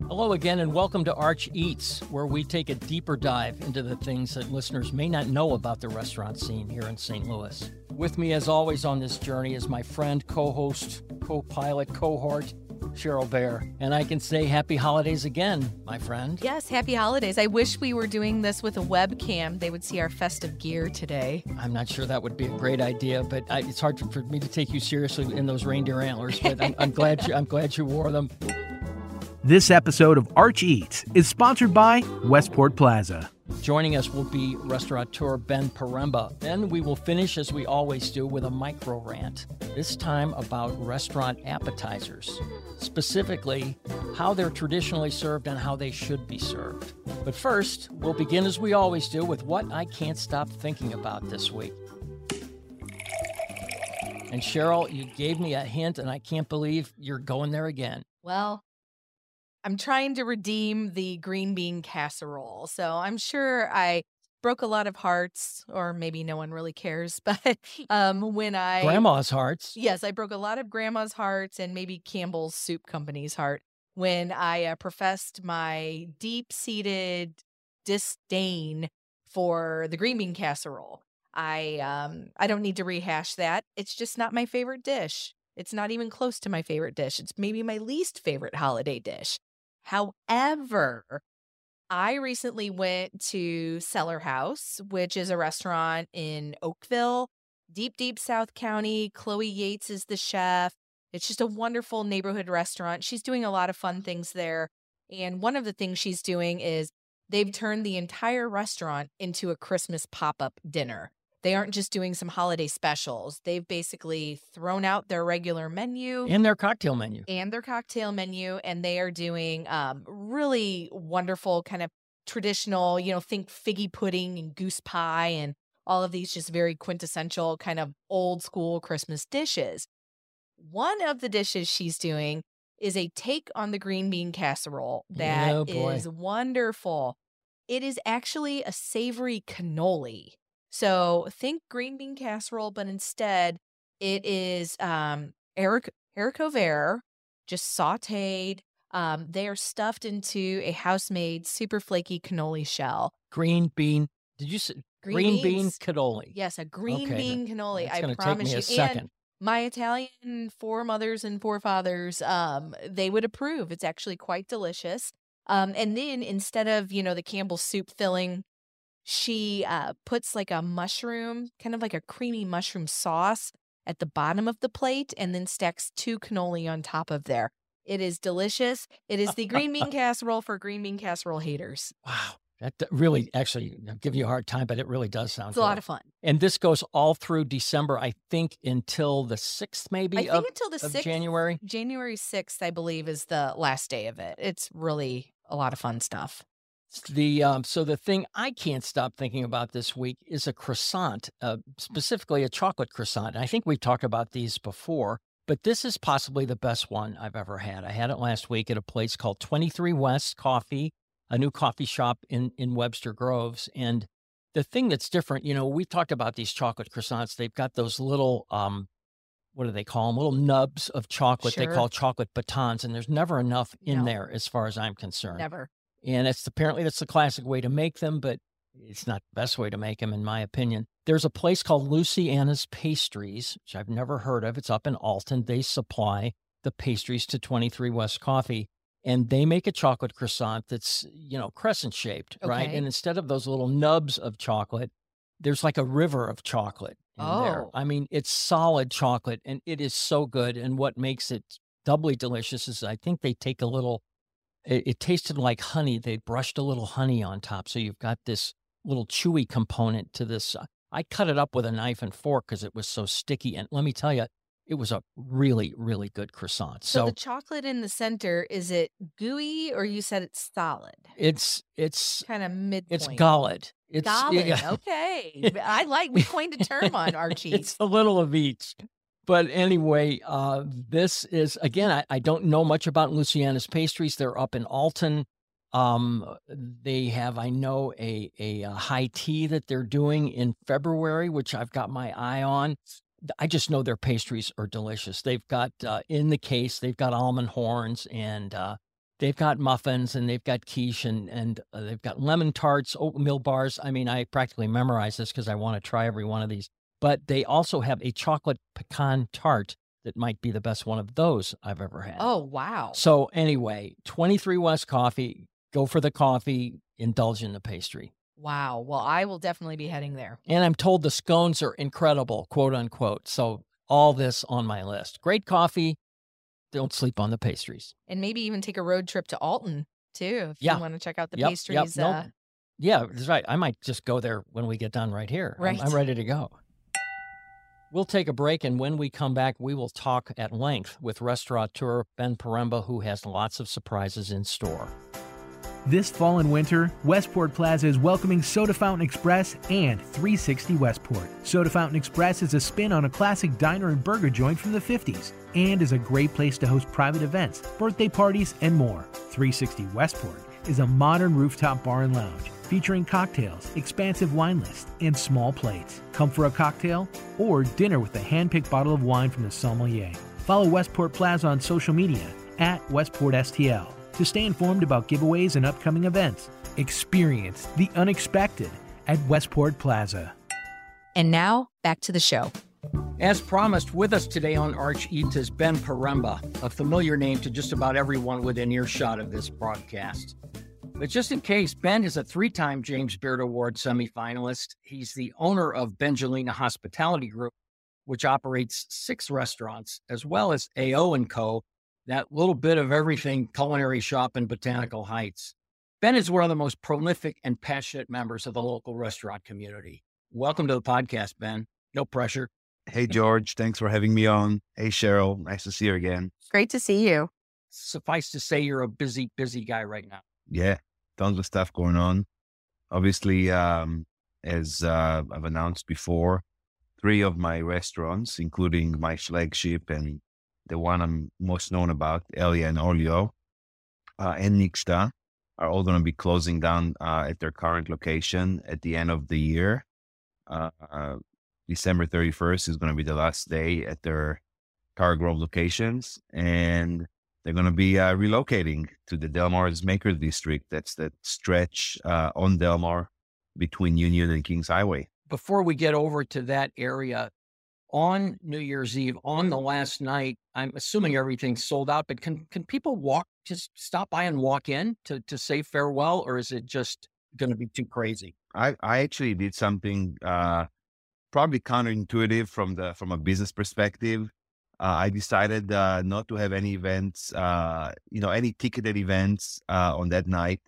Hello again, and welcome to Arch Eats, where we take a deeper dive into the things that listeners may not know about the restaurant scene here in St. Louis. With me, as always, on this journey is my friend, co host, co pilot, cohort, Cheryl Baehr. And I can say happy holidays again, my friend. Yes, happy holidays. I wish we were doing this with a webcam. They would see our festive gear today. I'm not sure that would be a great idea, but I, it's hard for me to take you seriously in those reindeer antlers. But I'm, I'm glad you, I'm glad you wore them. This episode of Arch Eats is sponsored by Westport Plaza. Joining us will be restaurateur Ben Poremba. Then we will finish, as we always do, with a micro rant, this time about restaurant appetizers, specifically how they're traditionally served and how they should be served. But first, we'll begin, as we always do, with what I can't stop thinking about this week. And Cheryl, you gave me a hint, and I can't believe you're going there again. Well, I'm trying to redeem the green bean casserole. So I'm sure I broke a lot of hearts, or maybe no one really cares. But um, when I Grandma's hearts. yes, I broke a lot of grandma's hearts and maybe Campbell's Soup Company's heart when I uh, professed my deep seated disdain for the green bean casserole. I um I don't need to rehash that. It's just not my favorite dish. It's not even close to my favorite dish. It's maybe my least favorite holiday dish. However, I recently went to Cellar House, which is a restaurant in Oakville, deep, deep South County. Chloe Yates is the chef. It's just a wonderful neighborhood restaurant. She's doing a lot of fun things there. And one of the things she's doing is they've turned the entire restaurant into a Christmas pop up dinner. They aren't just doing some holiday specials. They've basically thrown out their regular menu And their cocktail menu. and their cocktail menu and they are doing um, really wonderful kind of traditional you know think figgy pudding and goose pie and all of these just very quintessential kind of old school christmas dishes one of the dishes she's doing is a take on the green bean casserole that Oh, is wonderful it is actually a savory cannoli so think green bean casserole but instead it is um Eric haricot vert just sauteed. Um, they are stuffed into a house made super flaky cannoli shell. Green bean. Did you say green, bean beans- cannoli? Yes, a green Okay, bean cannoli. I promise you. second. And my Italian foremothers and forefathers, um, they would approve. It's actually quite delicious. Um, and then instead of you know the Campbell's soup filling, she uh, puts like a mushroom, kind of like a creamy mushroom sauce at the bottom of the plate, and then stacks two cannoli on top of there. It is delicious. It is the green bean casserole for green bean casserole haters. Wow. That really, actually, I'm giving you a hard time, but it really does sound It's a lot of fun. And this goes all through December, I think, until the 6th, maybe, I think of, until the sixth January. January 6th, I believe, is the last day of it. It's really a lot of fun stuff. The um, so the thing I can't stop thinking about this week is a croissant, uh, specifically a chocolate croissant. And I think we've talked about these before, but this is possibly the best one I've ever had. I had it last week at a place called 23 West Coffee, a new coffee shop in in Webster Groves. And the thing that's different, you know, we talked about these chocolate croissants. They've got those little um, what do they call them? Little nubs of chocolate. They call chocolate batons, and there's never enough in No. there, as far as I'm concerned Never. And it's apparently that's the classic way to make them, but it's not the best way to make them, in my opinion. There's a place called LuciAnna's Pastries, which I've never heard of. It's up in Alton. They supply the pastries to 23 West Coffee, and they make a chocolate croissant that's you know crescent shaped, right? And instead of those little nubs of chocolate, there's like a river of chocolate in there. Oh. I mean, it's solid chocolate, and it is so good. And what makes it doubly delicious is I think they take a little it, it tasted like honey. They brushed a little honey on top. So you've got this little chewy component to this. uh, I cut it up with a knife and fork because it was so sticky. And let me tell you, it was a really, really good croissant. So, So, the chocolate in the center, is it gooey or you said it's solid? it's it's Kind of mid. it's galled. It's Solid. yeah, Okay. I like, we coined a term on Arch Eats. it's a little of each. But anyway, uh, this is again. I, I don't know much about LuciAnna's pastries. They're up in Alton. Um, they have, I know, a, a uh high tea that they're doing in February, which I've got my eye on. I just know their pastries are delicious. They've got uh, in the case, they've got almond horns and uh, they've got muffins and they've got quiche and and uh, they've got lemon tarts, oatmeal bars. I mean, I practically memorize this because I want to try every one of these. But they also have a chocolate pecan tart that might be the best one of those I've ever had. Oh, wow. So anyway, 23 West Coffee, go for the coffee, indulge in the pastry. Wow. Well, I will definitely be heading there. And I'm told the scones are incredible, quote unquote. So all this on my list. Great coffee. Don't sleep on the pastries. And maybe even take a road trip to Alton too, if Yeah. you want to check out the Yep, yep, pastries. nope. uh, Yeah, that's right. I might just go there when we get done right here. I'm- I'm, ready to go. We'll take a break, and when we come back, we will talk at length with restaurateur Ben Poremba, who has lots of surprises in store. This fall and winter, Westport Plaza is welcoming Soda Fountain Express and 360 Westport. Soda Fountain Express is a spin on a classic diner and burger joint from the 50s and is a great place to host private events, birthday parties, and more. 360 Westport is a modern rooftop bar and lounge featuring cocktails, expansive wine list, and small plates. Come for a cocktail or dinner with a hand-picked bottle of wine from the sommelier. Follow Westport Plaza on social media at Westport STL to stay informed about giveaways and upcoming events. Experience the unexpected at Westport Plaza. And now back to the show. As promised, with us today on Arch Eats is Ben Poremba, a familiar name to just about everyone within earshot of this broadcast. But just in case, Ben is a three time James Beard Award semifinalist. He's the owner of Bengelina Hospitality Group, which operates six restaurants, as well as AO & Co., that little bit of everything culinary shop in Botanical Heights. Ben is one of the most prolific and passionate members of the local restaurant community. Welcome to the podcast, Ben. No pressure. Hey, George. Thanks for having me on. Hey, Cheryl. Nice to see you again. Great to see you. Suffice to say, you're a busy, busy guy right now. Yeah, tons of stuff going on. Obviously, um, as uh, I've announced before, three of my restaurants, including my flagship and the one I'm most known about, Elaia and Olio, uh, and Nixta, are all going to be closing down uh, at their current location at the end of the year. Uh, December 31st is going to be the last day at their Tower Grove locations. And they're going to be uh, relocating to the Delmar's Maker District. That's that stretch uh, on Delmar between Union and Kingshighway. Before we get over to that area, on New Year's Eve, on the last night, I'm assuming everything's sold out, but can can people walk, just stop by and walk in to, to say farewell, or is it just going to be too crazy? I, I actually did something uh, probably counterintuitive from the from a business perspective. Uh, I decided uh, not to have any events, uh, you know, any ticketed events on that night,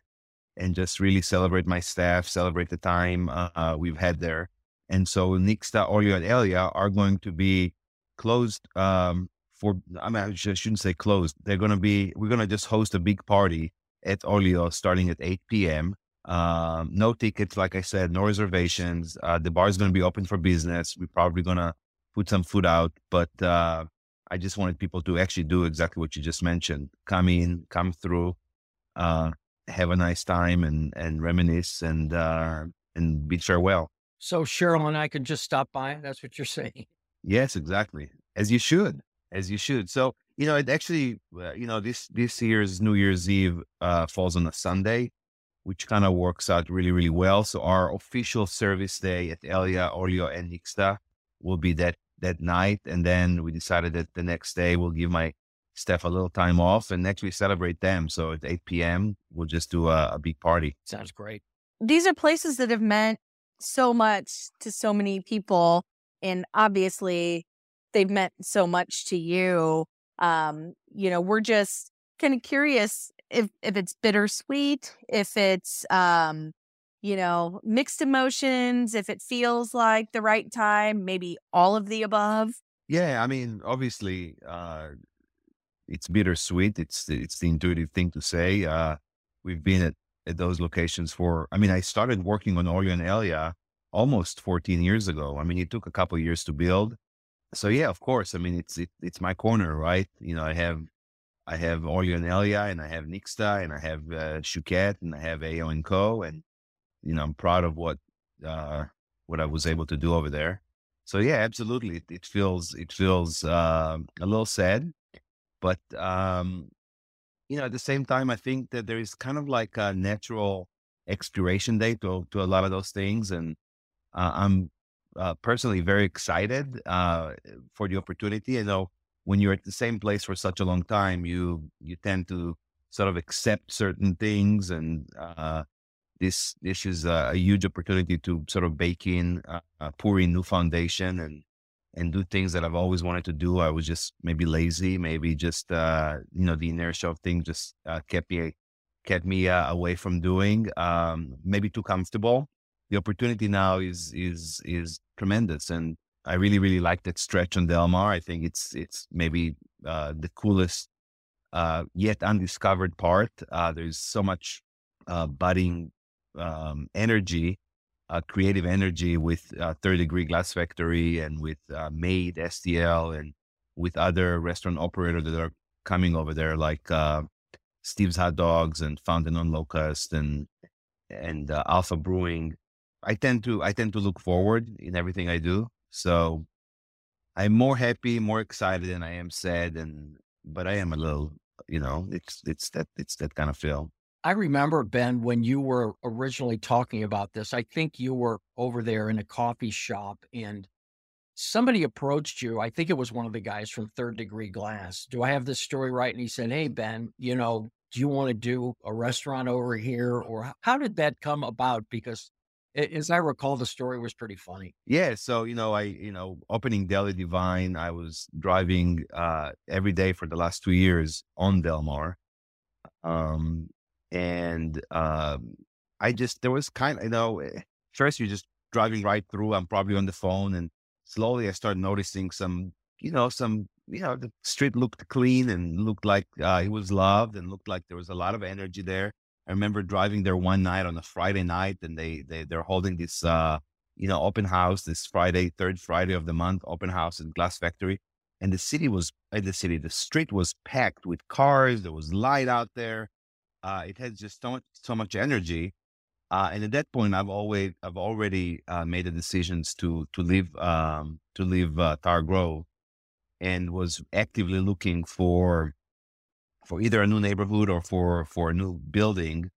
and just really celebrate my staff, celebrate the time we've had there. And so Nixta, Olio, and Elaia are going to be closed um, for. I mean, I shouldn't say closed. They're going to be. We're going to just host a big party at Olio starting at 8 p.m. Um, no tickets, like I said, no reservations. Uh, the bar is going to be open for business. We're probably going to put some food out, but uh, I just wanted people to actually do exactly what you just mentioned. Come in, come through, uh, have a nice time and, and reminisce and, uh, and bid farewell. So Cheryl and I can just stop by. That's what you're saying. Yes, exactly. As you should, as you should. So, you know, it actually, uh, you know, this, this year's New Year's Eve, uh, falls on a Sunday, which kind of works out really, really well. So our official service day at Elaia, Olio, and Nixta will be that, that night. And then we decided that the next day we'll give my staff a little time off and actually celebrate them. So at 8 p.m., we'll just do a, a big party. Sounds great. these are places that have meant so much to so many people and obviously they've meant so much to you um you know we're just kind of curious if if it's bittersweet if it's um you know mixed emotions if it feels like the right time maybe all of the above Yeah, I mean, obviously, uh, it's bittersweet. It's it's the intuitive thing to say. Uh, we've been at, at those locations for. I mean, I started working on Olio and Elaia almost 14 years ago. I mean, it took a couple years to build. So yeah, of course. I mean, it's it, it's my corner, right? You know, I have I have Olio and Elaia, and I have Nixta, and I have uh, Shuket, and I have AO and Co. And you know, I'm proud of what uh, what I was able to do over there. So yeah, absolutely. It, it feels it feels um a little sad, but um, you know, at the same time, I think that there is kind of like a natural expiration date to, to a lot of those things. And uh, I'm uh, personally very excited uh, for the opportunity. I know when you're at the same place for such a long time, you you tend to sort of accept certain things, and uh, this this is a, a, huge opportunity to sort of bake in, uh, uh, pour in new foundation, and and do things that I've always wanted to do. I was just maybe lazy, maybe just uh, you know the inertia of things just uh, kept me kept me uh, away from doing. Um, maybe too comfortable. The opportunity now is is is tremendous, and I really really like that stretch on Delmar. I think it's it's maybe uh, the coolest uh, yet undiscovered part. Uh, there's so much budding um, energy uh, creative energy with uh, Third Degree Glass Factory and with uh, Made STL and with other restaurant operators that are coming over there, like uh, Steve's Hot Dogs and Fountain on Locust and and uh, Alpha Brewing. I tend to I tend to look forward in everything I do. So I'm more happy, more excited than I am sad, and but I am a little, you know, it's it's that it's that kind of feel. I remember, Ben, when you were originally talking about this, I think you were over there in a coffee shop and somebody approached you. I think it was one of the guys from Third Degree Glass. Do I have this story right? And he said, Hey, Ben, you know, do you want to do a restaurant over here? Or how did that come about? Because as I recall, the story was pretty funny. Yeah. So, you know, I, you know, opening Deli Divine, I was driving uh, every day for the last two years on Delmar. Um, and um, I just there was kind of you know eh, first you're just driving right through. I'm probably on the phone, and slowly I started noticing some you know some you know the street looked clean and looked like uh, it was loved and looked like there was a lot of energy there. I remember driving there one night on a Friday night, and they they they're holding this uh, you know open house this Friday, third Friday of the month, open house at Glass Factory, and the city was uh, the city, the street was packed with cars. There was light out there. Uh, it has just so much, so much energy. Uh, and at that point, I've always, I've already uh, made the decisions to to leave, um, to leave uh, Tower Grove, and was actively looking for, for either a new neighborhood or for for a new building.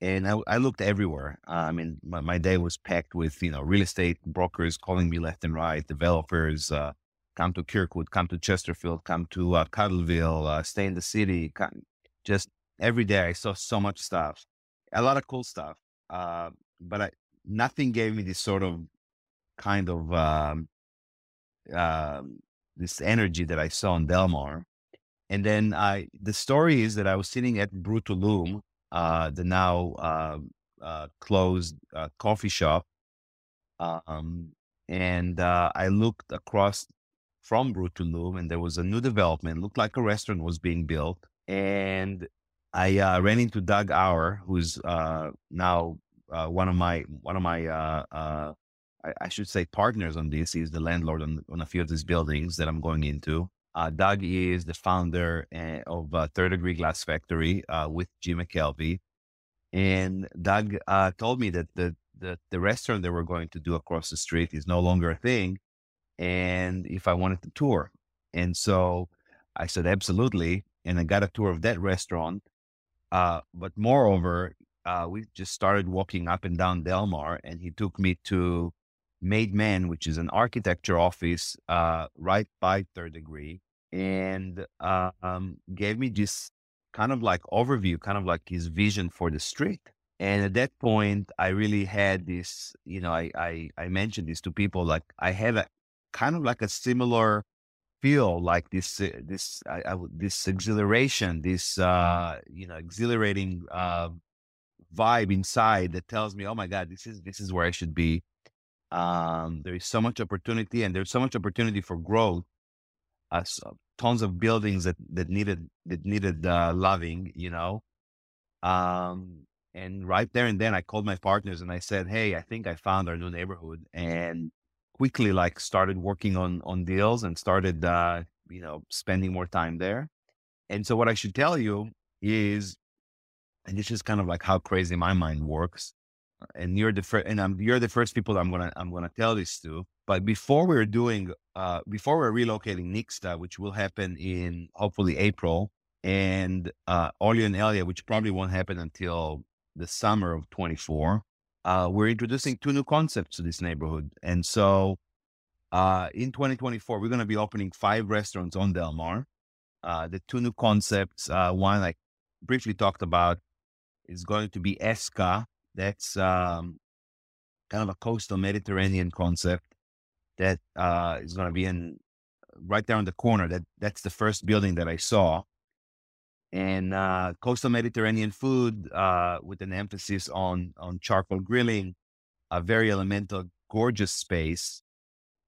And I, I looked everywhere. I mean, my, my, day was packed with you know real estate brokers calling me left and right, developers. Uh, come to Kirkwood, come to Chesterfield, come to uh, Cottleville, uh, stay in the city. Come, just every day I saw so much stuff, a lot of cool stuff. Uh, but I, nothing gave me this sort of kind of um, uh, this energy that I saw in Delmar. And then I, the story is that I was sitting at Loom, uh, the now uh, uh, closed uh, coffee shop, um, and I looked across from Loom, and there was a new development. It Looked like a restaurant was being built, and I uh, ran into Doug Auer, who's uh, now uh, one of my one of my uh, uh, I, I, should say partners on this. He's the landlord on, on a few of these buildings that I'm going into. Uh, Doug is the founder eh, of Third Degree Glass Factory with Jim McKelvey, and Doug told me that the, the the restaurant they we're going to do across the street is no longer a thing, and if I wanted to tour, and so I said absolutely, and I got a tour of that restaurant uh, but moreover, uh, we just started walking up and down Delmar, and he took me to Made Man, which is an architecture office uh, right by Third Degree, and uh, um, gave me this kind of like overview, kind of like his vision for the street. And at that point, I really had this, you know, I, I, I mentioned this to people, like I have a kind of like a similar feel like this uh, this I, I, this exhilaration, this uh, you know exhilarating uh, vibe inside that tells me, oh my god, this is this is where I should be. Um, there is so much opportunity, and there's so much opportunity for growth. Uh, so tons of buildings that that needed that needed uh, loving, you know. Um, and right there and then, I called my partners and I said, "Hey, I think I found our new neighborhood." And quickly like started working on on deals and started uh, you know spending more time there. And so what I should tell you is, and this is kind of like how crazy my mind works. And you're the first, and I'm you're the first people I'm gonna I'm gonna tell this to. But before we're doing, uh, before we're relocating Nixta, which will happen in hopefully April, and uh, Olio and Elaia, which probably won't happen until the summer of 24, uh, we're introducing two new concepts to this neighborhood. And so uh, in 2024, we're going to be opening five restaurants on Delmar. Uh, the two new concepts, uh, one I briefly talked about, is going to be Esca. That's um, kind of a coastal Mediterranean concept that uh, is going to be in right there on the corner. That that's the first building that I saw, and uh, coastal Mediterranean food uh, with an emphasis on on charcoal grilling, a very elemental, gorgeous space,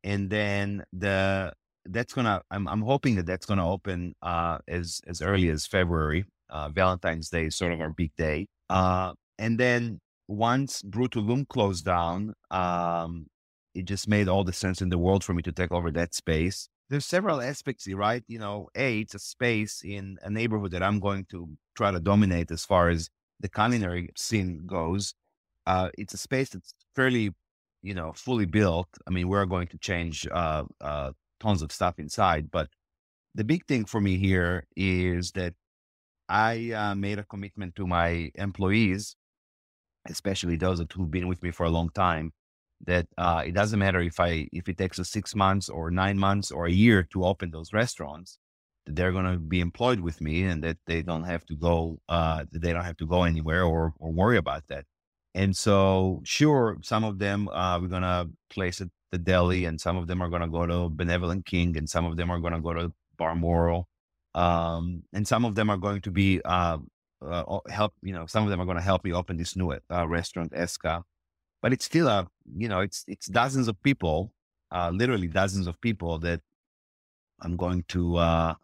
and then the that's gonna I'm I'm hoping that that's gonna open uh, as as early as February. Uh, Valentine's Day is sort of our big day, uh, and then once Loom closed down, um, it just made all the sense in the world for me to take over that space there's several aspects here, right? You know, A, it's a space in a neighborhood that I'm going to try to dominate as far as the culinary scene goes. Uh, it's a space that's fairly, you know, fully built. I mean, we're going to change uh, uh, tons of stuff inside, but the big thing for me here is that I uh, made a commitment to my employees, especially those who've been with me for a long time, that uh, it doesn't matter if I if it takes us six months or nine months or a year to open those restaurants, that they're going to be employed with me and that they don't have to go uh, they don't have to go anywhere or or worry about that. And so, sure, some of them uh, we're going to place at the deli, and some of them are going to go to Benevolent King, and some of them are going to go to Balmoral, um, and some of them are going to be uh, uh, help. You know, some of them are going to help me open this new uh, restaurant, Esca but it's still a you know it's it's dozens of people uh, literally dozens of people that i'm going to uh,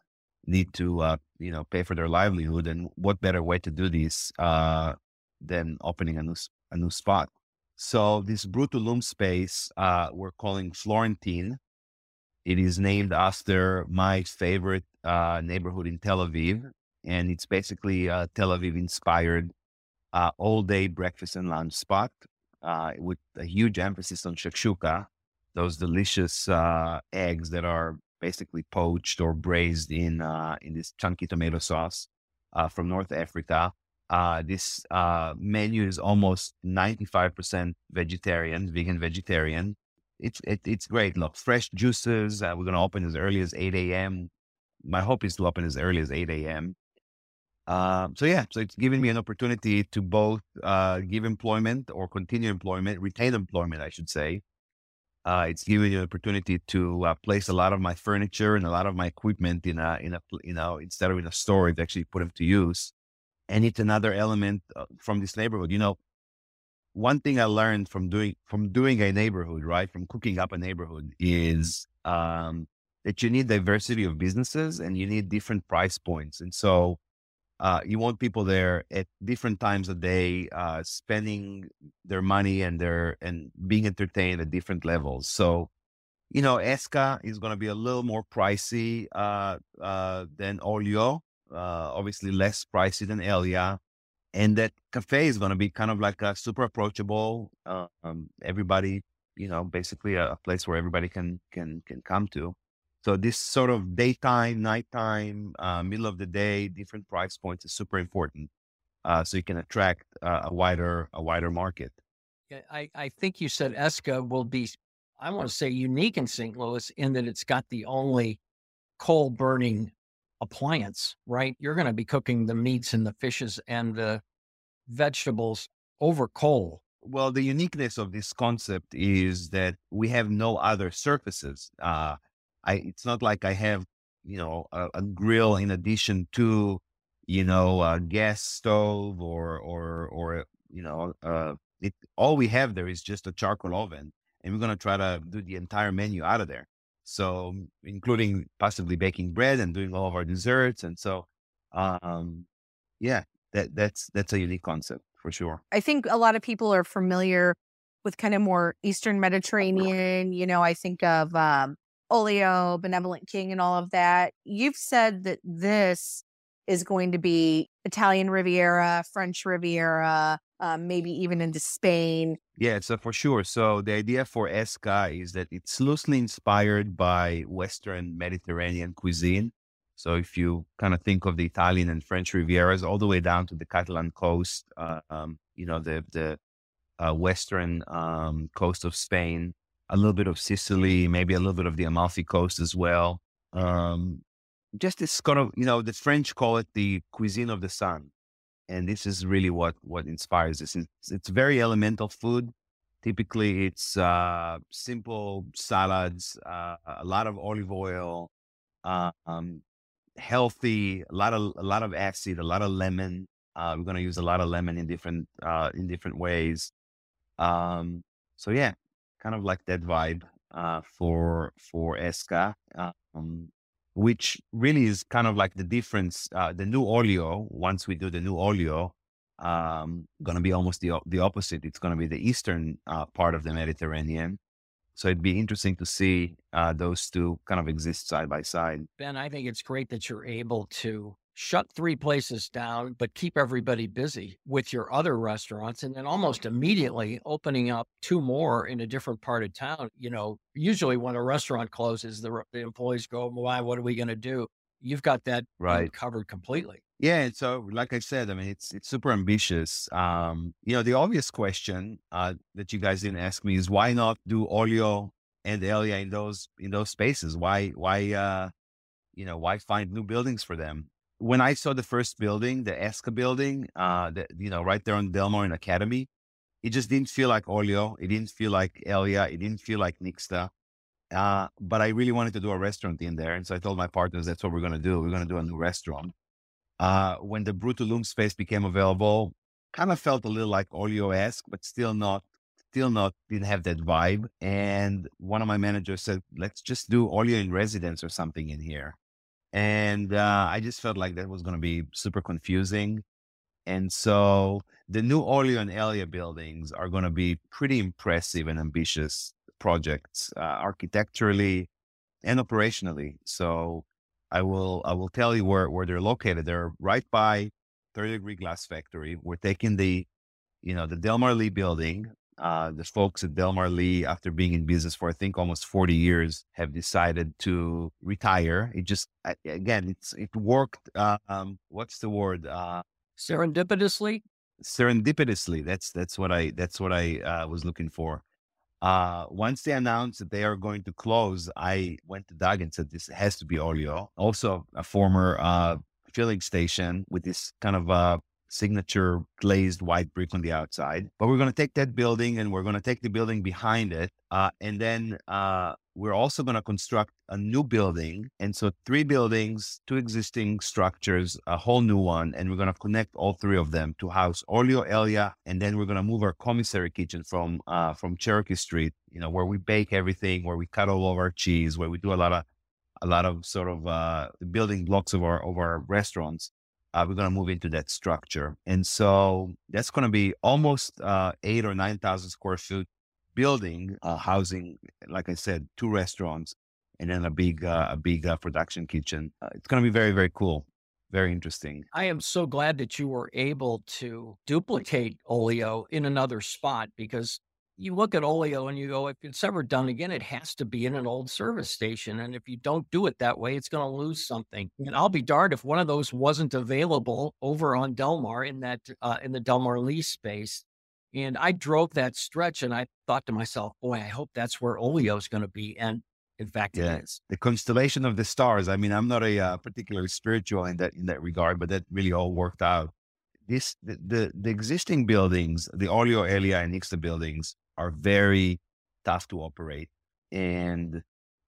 need to uh, you know pay for their livelihood and what better way to do this uh, than opening a new a new spot. So this Loom space uh, we're calling florentine. It is named after my favorite uh, neighborhood in tel aviv and it's basically a tel aviv inspired all day breakfast and lunch spot uh, with a huge emphasis on shakshuka, those delicious uh, eggs that are basically poached or braised in uh, in this chunky tomato sauce uh, from North Africa. Uh, this uh, menu is almost 95% vegetarian, vegan vegetarian. It's it, it's great. Look, fresh juices. we're going to open as early as 8 a.m. My hope is to open as early as 8 a.m. Uh, so yeah, so it's giving me an opportunity to both uh, give employment or continue employment, retain employment, I should say. Uh, it's giving me an opportunity to uh, place a lot of my furniture and a lot of my equipment in a in a you know instead of in a store, to actually put them to use. And it's another element uh, from this neighborhood. You know, one thing I learned from doing from doing a neighborhood, right, from cooking up a neighborhood, is um, that you need diversity of businesses and you need different price points. And so uh, you want people there at different times of day, uh, spending their money and their and being entertained at different levels. So, you know, Esca is going to be a little more pricey uh, uh, than Olio, uh, obviously less pricey than Elaia, and that cafe is going to be kind of like a super approachable. Uh, um, everybody, you know, basically a, a place where everybody can can can come to. So this sort of daytime, nighttime, uh, middle of the day, different price points is super important. Uh, so you can attract uh, a wider a wider market. Yeah, I, I think you said Esca will be, I want to say unique in St. Louis in that it's got the only coal burning appliance, right? You're going to be cooking the meats and the fishes and the vegetables over coal. Well, the uniqueness of this concept is that we have no other surfaces. Uh, I it's not like I have you know a, a grill in addition to you know a gas stove or or or you know uh it all we have there is just a charcoal oven and we're going to try to do the entire menu out of there. So including possibly baking bread and doing all of our desserts and so um yeah that that's that's a unique concept for sure. I think a lot of people are familiar with kind of more eastern mediterranean you know i think of um Olio, Benevolent King, and all of that. You've said that this is going to be Italian Riviera, French Riviera, um, maybe even into Spain. Yeah, so for sure. So the idea for Esca is that it's loosely inspired by Western Mediterranean cuisine. So if you kind of think of the Italian and French Rivieras all the way down to the Catalan coast, uh, um, you know, the the uh, western um, coast of Spain, a little bit of Sicily, maybe a little bit of the Amalfi Coast as well. Um, just this kind of, you know, the French call it the cuisine of the sun, and this is really what what inspires this. It's, it's very elemental food. Typically, it's uh, simple salads, uh, a lot of olive oil, uh, um, healthy, a lot of a lot of acid, a lot of lemon. Uh, we're gonna use a lot of lemon in different uh, in different ways. Um, so yeah, kind of like that vibe uh, for for Esca, um, which really is kind of like the difference. Uh, the new olio, once we do the new olio, um, going to be almost the the opposite. It's going to be the eastern uh, part of the Mediterranean. So it'd be interesting to see uh, those two kind of exist side by side. Ben, I think it's great that you're able to shut three places down, but keep everybody busy with your other restaurants. And then almost immediately opening up two more in a different part of town. You know, usually when a restaurant closes, the, the employees go, Why, what are we going to do? You've got that right covered completely. Yeah, and so like I said, I mean it's it's super ambitious. Um, you know, the obvious question uh, that you guys didn't ask me is why not do Olio and Elaia in those in those spaces? Why why uh, you know why find new buildings for them? When I saw the first building, the Esca building, uh, the, you know, right there on Delmar Academy, it just didn't feel like Olio. It didn't feel like Elaia. It didn't feel like Nixta. Uh, but I really wanted to do a restaurant in there. And so I told my partners, that's what we're going to do. We're going to do a new restaurant. Uh, when the Brutalum space became available, kind of felt a little like Olio-esque, but still not, still not, didn't have that vibe. And one of my managers said, let's just do Olio in residence or something in here. And uh, I just felt like that was going to be super confusing. And so the new Olio and Elaia buildings are going to be pretty impressive and ambitious projects, uh, architecturally and operationally. So I will I will tell you where, where they're located. They're right by Third Degree glass factory. We're taking the, you know, the Delmar Lee building, uh, the folks at Delmar Lee, after being in business for I think almost 40 years, have decided to retire. It just again, it's it worked. Uh, um, what's the word? Uh, serendipitously. Serendipitously. That's that's what I that's what I uh, was looking for. Uh, once they announced that they are going to close, I went to Doug and said, "This has to be Olio." Also, a former uh, filling station with this kind of uh, signature glazed white brick on the outside. But we're going to take that building and we're going to take the building behind it. Uh, and then uh, we're also going to construct a new building. And so three buildings, two existing structures, a whole new one. And we're going to connect all three of them to house Olio Elaia. And then we're going to move our commissary kitchen from, uh, from Cherokee Street, you know, where we bake everything, where we cut all of our cheese, where we do a lot of a lot of sort of uh, building blocks of our of our restaurants uh, we're going to move into that structure. And so that's going to be almost uh, eight or 9,000 square foot building, uh, housing, like I said, two restaurants and then a big, uh, a big uh, production kitchen. Uh, it's going to be very, very cool. Very interesting. I am so glad that you were able to duplicate Olio in another spot because you look at Olio and you go, if it's ever done again, it has to be in an old service station. And if you don't do it that way, it's going to lose something. And I'll be darned if one of those wasn't available over on Delmar in that uh, in the Delmar lease space. And I drove that stretch and I thought to myself, boy, I hope that's where Olio is going to be. And in fact, yeah. it is. The constellation of the stars. I mean, I'm not a uh, particularly spiritual in that in that regard, but that really all worked out. This the the, the existing buildings, the Olio Elaia and Nixta buildings, are very tough to operate and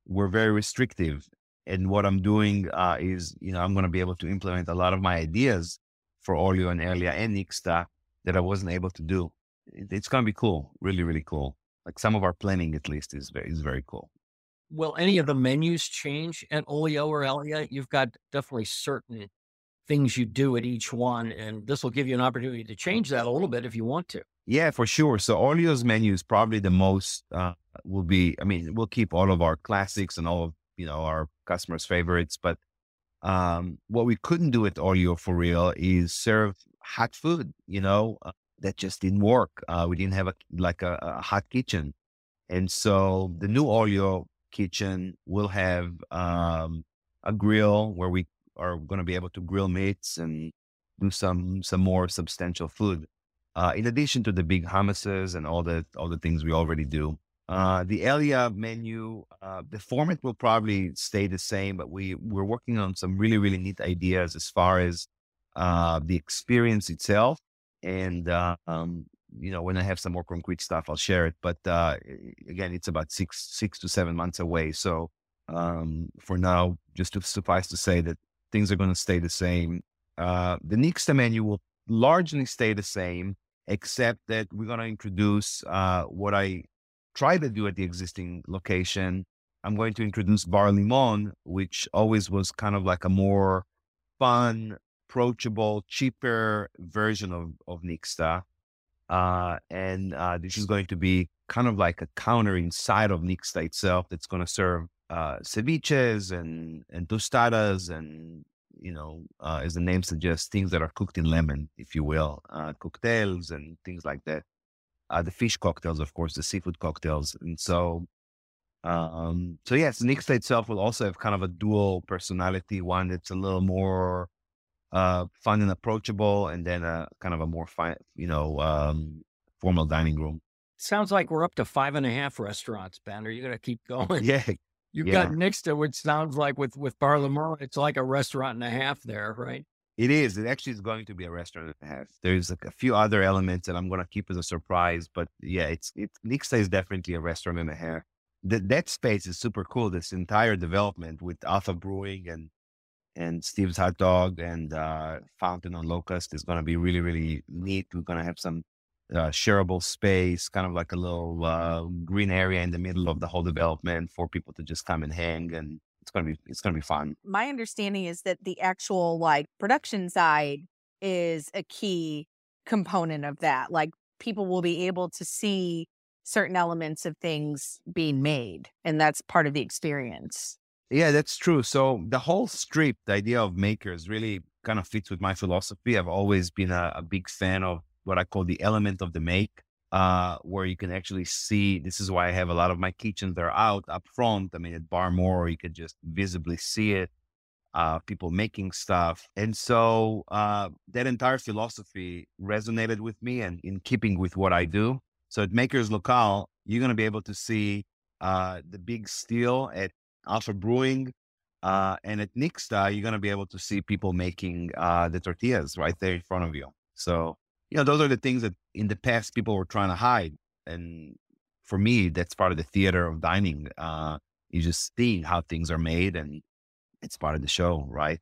we're very restrictive. And what I'm doing uh, is, you know, I'm going to be able to implement a lot of my ideas for Olio and Elaia and Nixta that I wasn't able to do. It's going to be cool, really, really cool. Like some of our planning, at least, is very, is very cool. Will any of the menus change at Olio or Elaia? You've got definitely certain things you do at each one, and this will give you an opportunity to change that a little bit if you want to. Yeah, for sure. So Olio's menu is probably the most uh, will be. I mean, we'll keep all of our classics and all of you know our customers' favorites, but um, what we couldn't do at Olio for real is serve hot food. You know, uh, that just didn't work. Uh, we didn't have a like a, a, hot kitchen, and so the new Olio kitchen will have um, a grill where we are going to be able to grill meats and do some some more substantial food. Uh, in addition to the big hummuses and all the all the things we already do. Uh, the Elaia menu, uh, the format will probably stay the same, but we we're working on some really really neat ideas as far as uh, the experience itself. And uh, um, you know, when I have some more concrete stuff, I'll share it. But uh, again, it's about six six to seven months away. So um, for now, just to suffice to say that things are going to stay the same. Uh, the Nixta menu will largely stay the same, except that we're going to introduce what I try to do at the existing location. I'm going to introduce Bar Limon, which always was kind of like a more fun, approachable, cheaper version of, of Nixta. Uh, and uh, this is going to be kind of like a counter inside of Nixta itself that's going to serve uh, ceviches and, and tostadas and, you know, uh, as the name suggests, things that are cooked in lemon, if you will, uh, cocktails and things like that uh, the fish cocktails, of course, the seafood cocktails. And so, um, so yes, Nixta itself will also have kind of a dual personality, one that's a little more uh, fun and approachable, and then a kind of a more fine, you know, um, formal dining room. Sounds like we're up to five and a half restaurants, Ben. Are you going to keep going? Yeah. You've yeah. got Nixta, which sounds like with, with Bar Limon, it's like a restaurant and a half there, right? It is. It actually is going to be a restaurant and a half. There's like a few other elements that I'm going to keep as a surprise, but yeah, it's it. Nixta is definitely a restaurant and a half. That that space is super cool. This entire development with Alpha Brewing and and Steve's Hot Dog and uh, Fountain on Locust is going to be really really neat. We're going to have some uh, shareable space, kind of like a little uh, green area in the middle of the whole development for people to just come and hang and it's gonna be it's gonna be fun. My understanding is that the actual like production side is a key component of that. Like people will be able to see certain elements of things being made, and that's part of the experience. Yeah, that's true. So the whole strip, the idea of makers, really kind of fits with my philosophy. I've always been a, a big fan of what I call the element of the make uh, where you can actually see. This is why I have a lot of my kitchens that are out up front. I mean, at Bar More, you could just visibly see it. Uh, people making stuff, and so uh, that entire philosophy resonated with me, and in keeping with what I do. So at Makers Locale, you're going to be able to see uh, the big steel at Alpha Brewing, uh, and at Nixta, you're going to be able to see people making uh, the tortillas right there in front of you. So you know, those are the things that in the past people were trying to hide. And for me, that's part of the theater of dining. Uh, you just seeing how things are made and it's part of the show, right?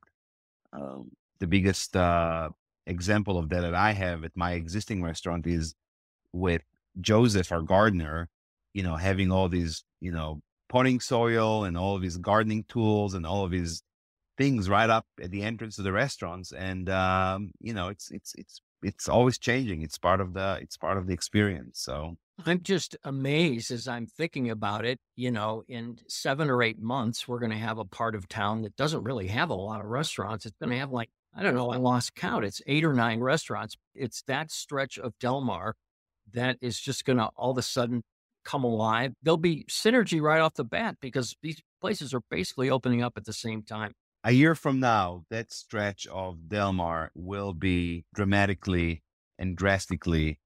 Um, the biggest uh, example of that that I have at my existing restaurant is with Joseph, our gardener, you know, having all these, you know, potting soil and all of his gardening tools and all of his things right up at the entrance of the restaurants. And, um, you know, it's, it's, it's it's always changing. It's part of the it's part of the experience. So I'm just amazed as I'm thinking about it. You know, in seven or eight months, we're going to have a part of town that doesn't really have a lot of restaurants. It's going to have like I don't know, I lost count. It's eight or nine restaurants. It's that stretch of Delmar that is just going to all of a sudden come alive. There'll be synergy right off the bat because these places are basically opening up at the same time a year from now, that stretch of Delmar will be dramatically and drastically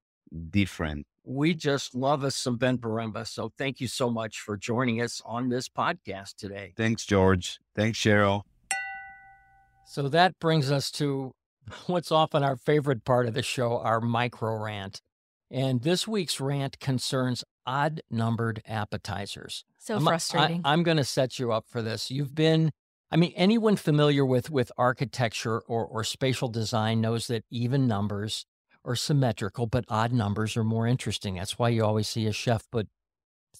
different. We just love us some Ben Poremba. So thank you so much for joining us on this podcast today. Thanks, George. Thanks, Cheryl. So that brings us to what's often our favorite part of the show, our micro rant. And this week's rant concerns odd numbered appetizers. So I'm, frustrating. I, I'm going to set you up for this. You've been I mean, anyone familiar with with architecture or or spatial design knows that even numbers are symmetrical, but odd numbers are more interesting. That's why you always see a chef put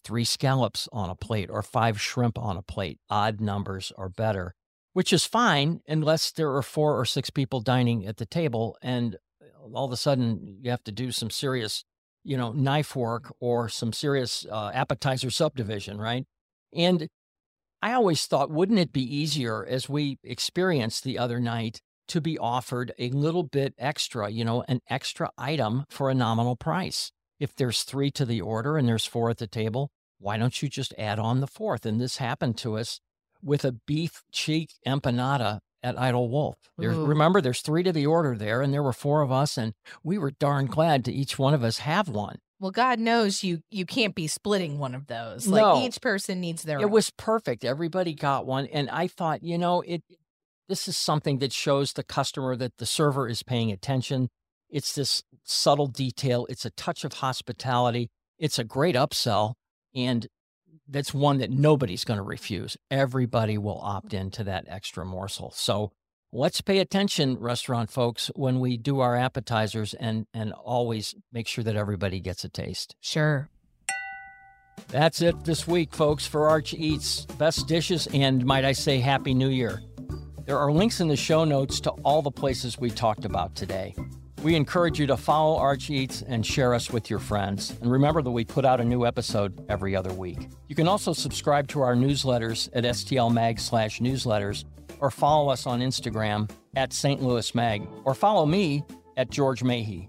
three scallops on a plate or five shrimp on a plate. Odd numbers are better, which is fine unless there are four or six people dining at the table and all of a sudden you have to do some serious, you know, knife work or some serious uh, appetizer subdivision, right? And I always thought, wouldn't it be easier, as we experienced the other night, to be offered a little bit extra, you know, an extra item for a nominal price? If there's three to the order and there's four at the table, why don't you just add on the fourth? And this happened to us with a beef cheek empanada at Idol Wolf. There, Ooh. remember, there's three to the order there, and there were four of us, and we were darn glad to each one of us have one. Well, God knows you you can't be splitting one of those. No. Like each person needs their own It own. was perfect. Everybody got one, and I thought, you know, it. This is something that shows the customer that the server is paying attention. It's this subtle detail. It's a touch of hospitality. It's a great upsell, and that's one that nobody's going to refuse. Everybody will opt into that extra morsel. So let's pay attention, restaurant folks, when we do our appetizers, and and always make sure that everybody gets a taste. Sure. That's it this week, folks, for Arch Eats Best Dishes and might I say Happy New Year. There are links in the show notes to all the places we talked about today. We encourage you to follow Arch Eats and share us with your friends. And remember that we put out a new episode every other week. You can also subscribe to our newsletters at stlmag slash newsletters or follow us on Instagram at St. Louis Mag or follow me at George Mahe.